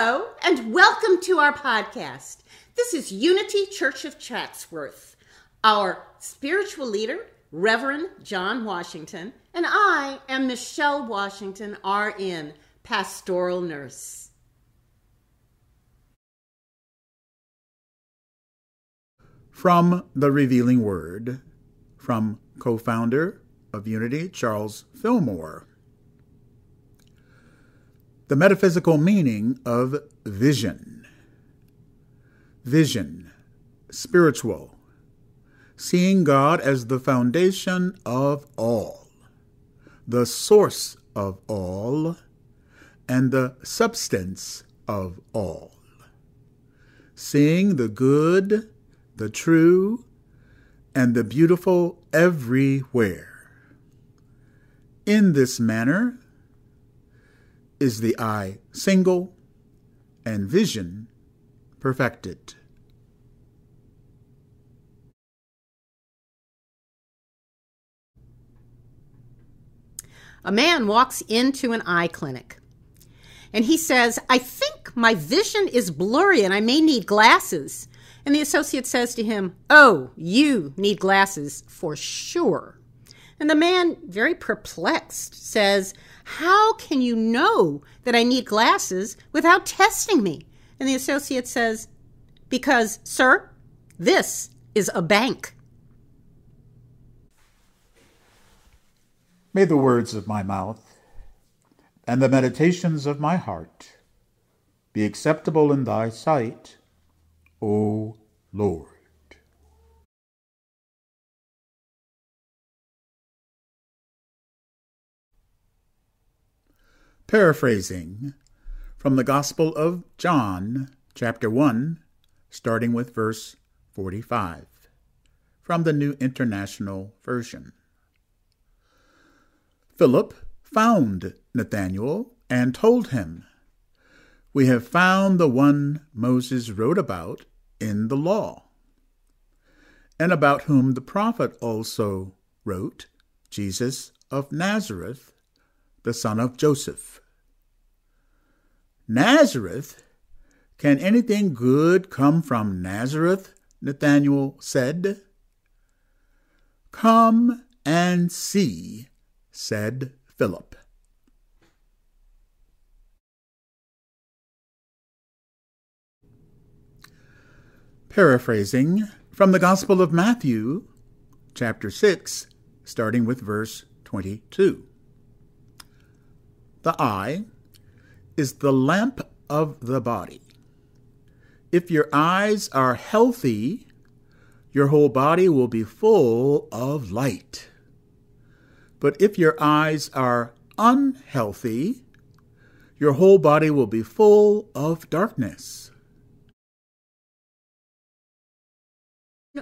Hello, and welcome to our podcast. This is Unity Church of Chatsworth. Our spiritual leader, Reverend John Washington, and I am Michelle Washington, RN, pastoral nurse. From the Revealing Word, from co founder of Unity, Charles Fillmore. The metaphysical meaning of vision. Vision, spiritual, seeing God as the foundation of all, the source of all, and the substance of all. Seeing the good, the true, and the beautiful everywhere. In this manner is the eye single and vision perfected. A man walks into an eye clinic and he says, I think my vision is blurry and I may need glasses. And the associate says to him, Oh, you need glasses for sure. And the man, very perplexed, says, How can you know that I need glasses without testing me? And the associate says, Because, sir, this is a bank. May the words of my mouth and the meditations of my heart be acceptable in thy sight, O Lord. Paraphrasing from the Gospel of John, chapter 1, starting with verse 45, from the New International Version. Philip found Nathanael and told him, We have found the one Moses wrote about in the law, and about whom the prophet also wrote, Jesus of Nazareth, the son of Joseph. Nazareth? Can anything good come from Nazareth? Nathanael said. Come and see, said Philip. Paraphrasing from the Gospel of Matthew, chapter 6, starting with verse 22. The eye is the lamp of the body. If your eyes are healthy, your whole body will be full of light. But if your eyes are unhealthy, your whole body will be full of darkness.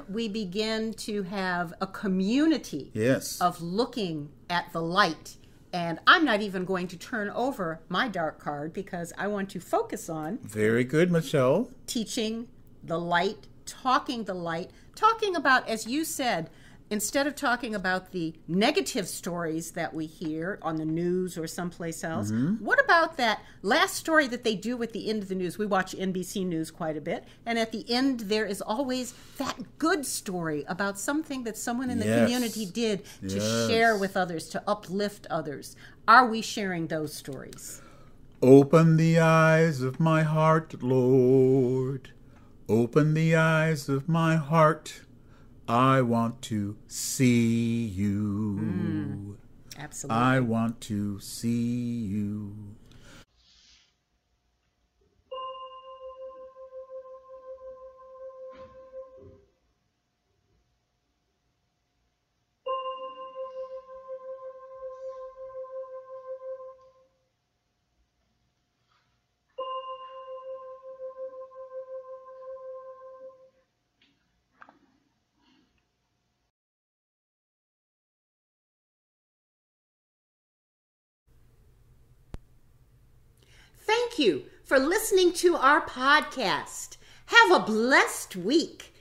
We begin to have a community Yes. of looking at the light. And I'm not even going to turn over my dark card because I want to focus on Very good, Michelle. teaching the light, talking the light, talking about, as you said, instead of talking about the negative stories that we hear on the news or someplace else, mm-hmm. what about that last story that they do at the end of the news? We watch NBC News quite a bit, and at the end, there is always that good story about something that someone in the Yes. community did to Yes. share with others, to uplift others. Are we sharing those stories? Open the eyes of my heart, Lord. Open the eyes of my heart. I want to see you. Hmm. Absolutely. I want to see you. Thank you for listening to our podcast. Have a blessed week.